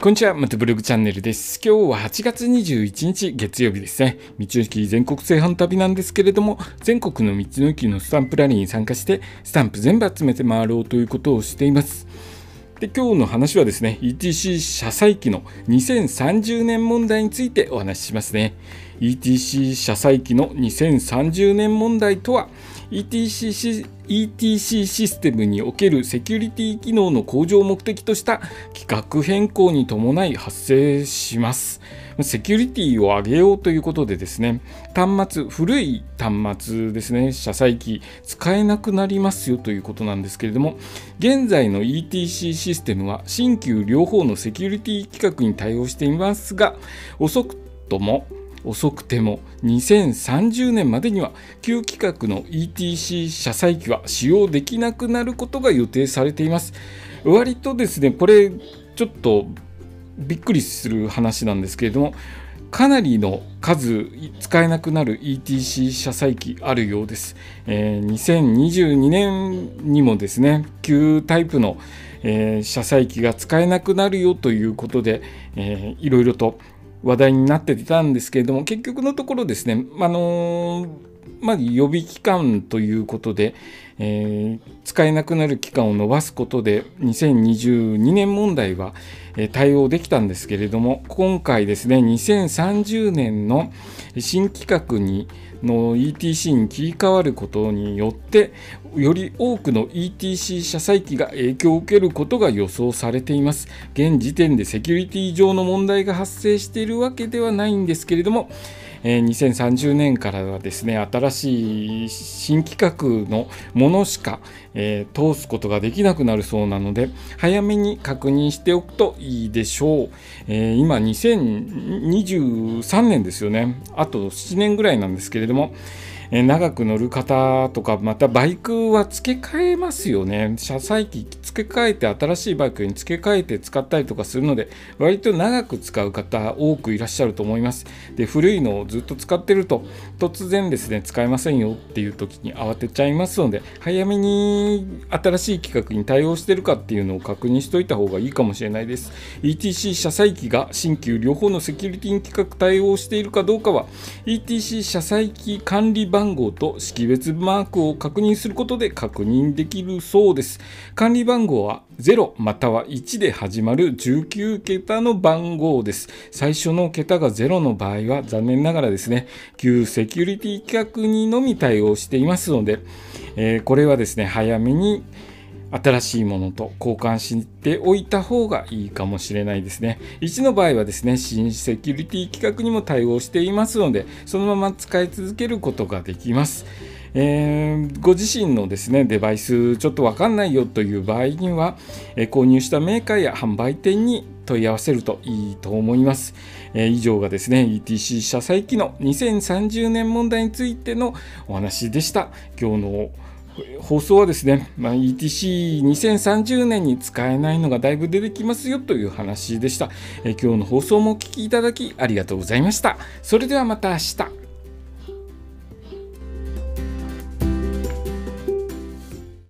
こんにちは、またブログチャンネルです。今日は8月21日月曜日ですね。道の駅全国製販旅なんですけれども、全国の道の駅のスタンプラリーに参加して、スタンプ全部集めて回ろうということをしています。で今日の話はですね、ETC 車載機の2030年問題についてお話ししますね。ETC 車載機の2030年問題とは、ETC, ETC システムにおけるセキュリティ機能の向上を目的とした規格変更に伴い発生します。セキュリティを上げようということでですね、端末、古い端末ですね、車載機使えなくなりますよということなんですけれども、現在の ETC システムは新旧両方のセキュリティ規格に対応していますが、遅くとも遅くても2030年までには旧規格の ETC 車載機は使用できなくなることが予定されています。割とですね、これちょっとびっくりする話なんですけれども、かなりの数使えなくなる ETC 車載機あるようです。えー、2022年にもですね、旧タイプの、えー、車載機が使えなくなるよということで、えー、いろいろと話題になってたんですけれども結局のところですね、あの、まあ、予備期間ということで、えー、使えなくなる期間を延ばすことで2022年問題は、えー、対応できたんですけれども今回ですね2030年の新規格にの ETC に切り替わることによってより多くの ETC 車載機が影響を受けることが予想されています。現時点でセキュリティ上の問題が発生しているわけではないんですけれどもえ2030年からはですね新しい新規格のものしか、えー、通すことができなくなるそうなので早めに確認しておくといいでしょう、えー、今2023年ですよね。あと7年ぐらいなんですけれどもえ長く乗る方とかまたバイクは付け替えますよね。車載機付け替えて新しいバイクに付け替えて使ったりとかするので割と長く使う方多くいらっしゃると思います。で古いのをずっと使ってると突然ですね使えませんよっていう時に慌てちゃいますので早めに新しい規格に対応してるかっていうのを確認しといた方がいいかもしれないです。ETC 車載機が新旧両方のセキュリティ規格対応しているかどうかは ETC 車載機管理番号と識別マークを確認することで確認できるそうです。管理番号は0または1で始まる19桁の番号です。最初の桁が0の場合は残念ながらですね、旧セキュリティ規格にのみ対応していますので、えー、これはですね、早めに新しいものと交換しておいた方がいいかもしれないですね。1の場合はですね、新セキュリティ規格にも対応していますので、そのまま使い続けることができます。えー、ご自身のですねデバイスちょっとわかんないよという場合には、えー、購入したメーカーや販売店に問い合わせるといいと思います。えー、以上がですね ETC 車載機の2030年問題についてのお話でした。今日の放送はですね、まあ、ETC2030 年に使えないのがだいぶ出てきますよという話でした。え今日の放送もお聴きいただきありがとうございました。それではまた明日。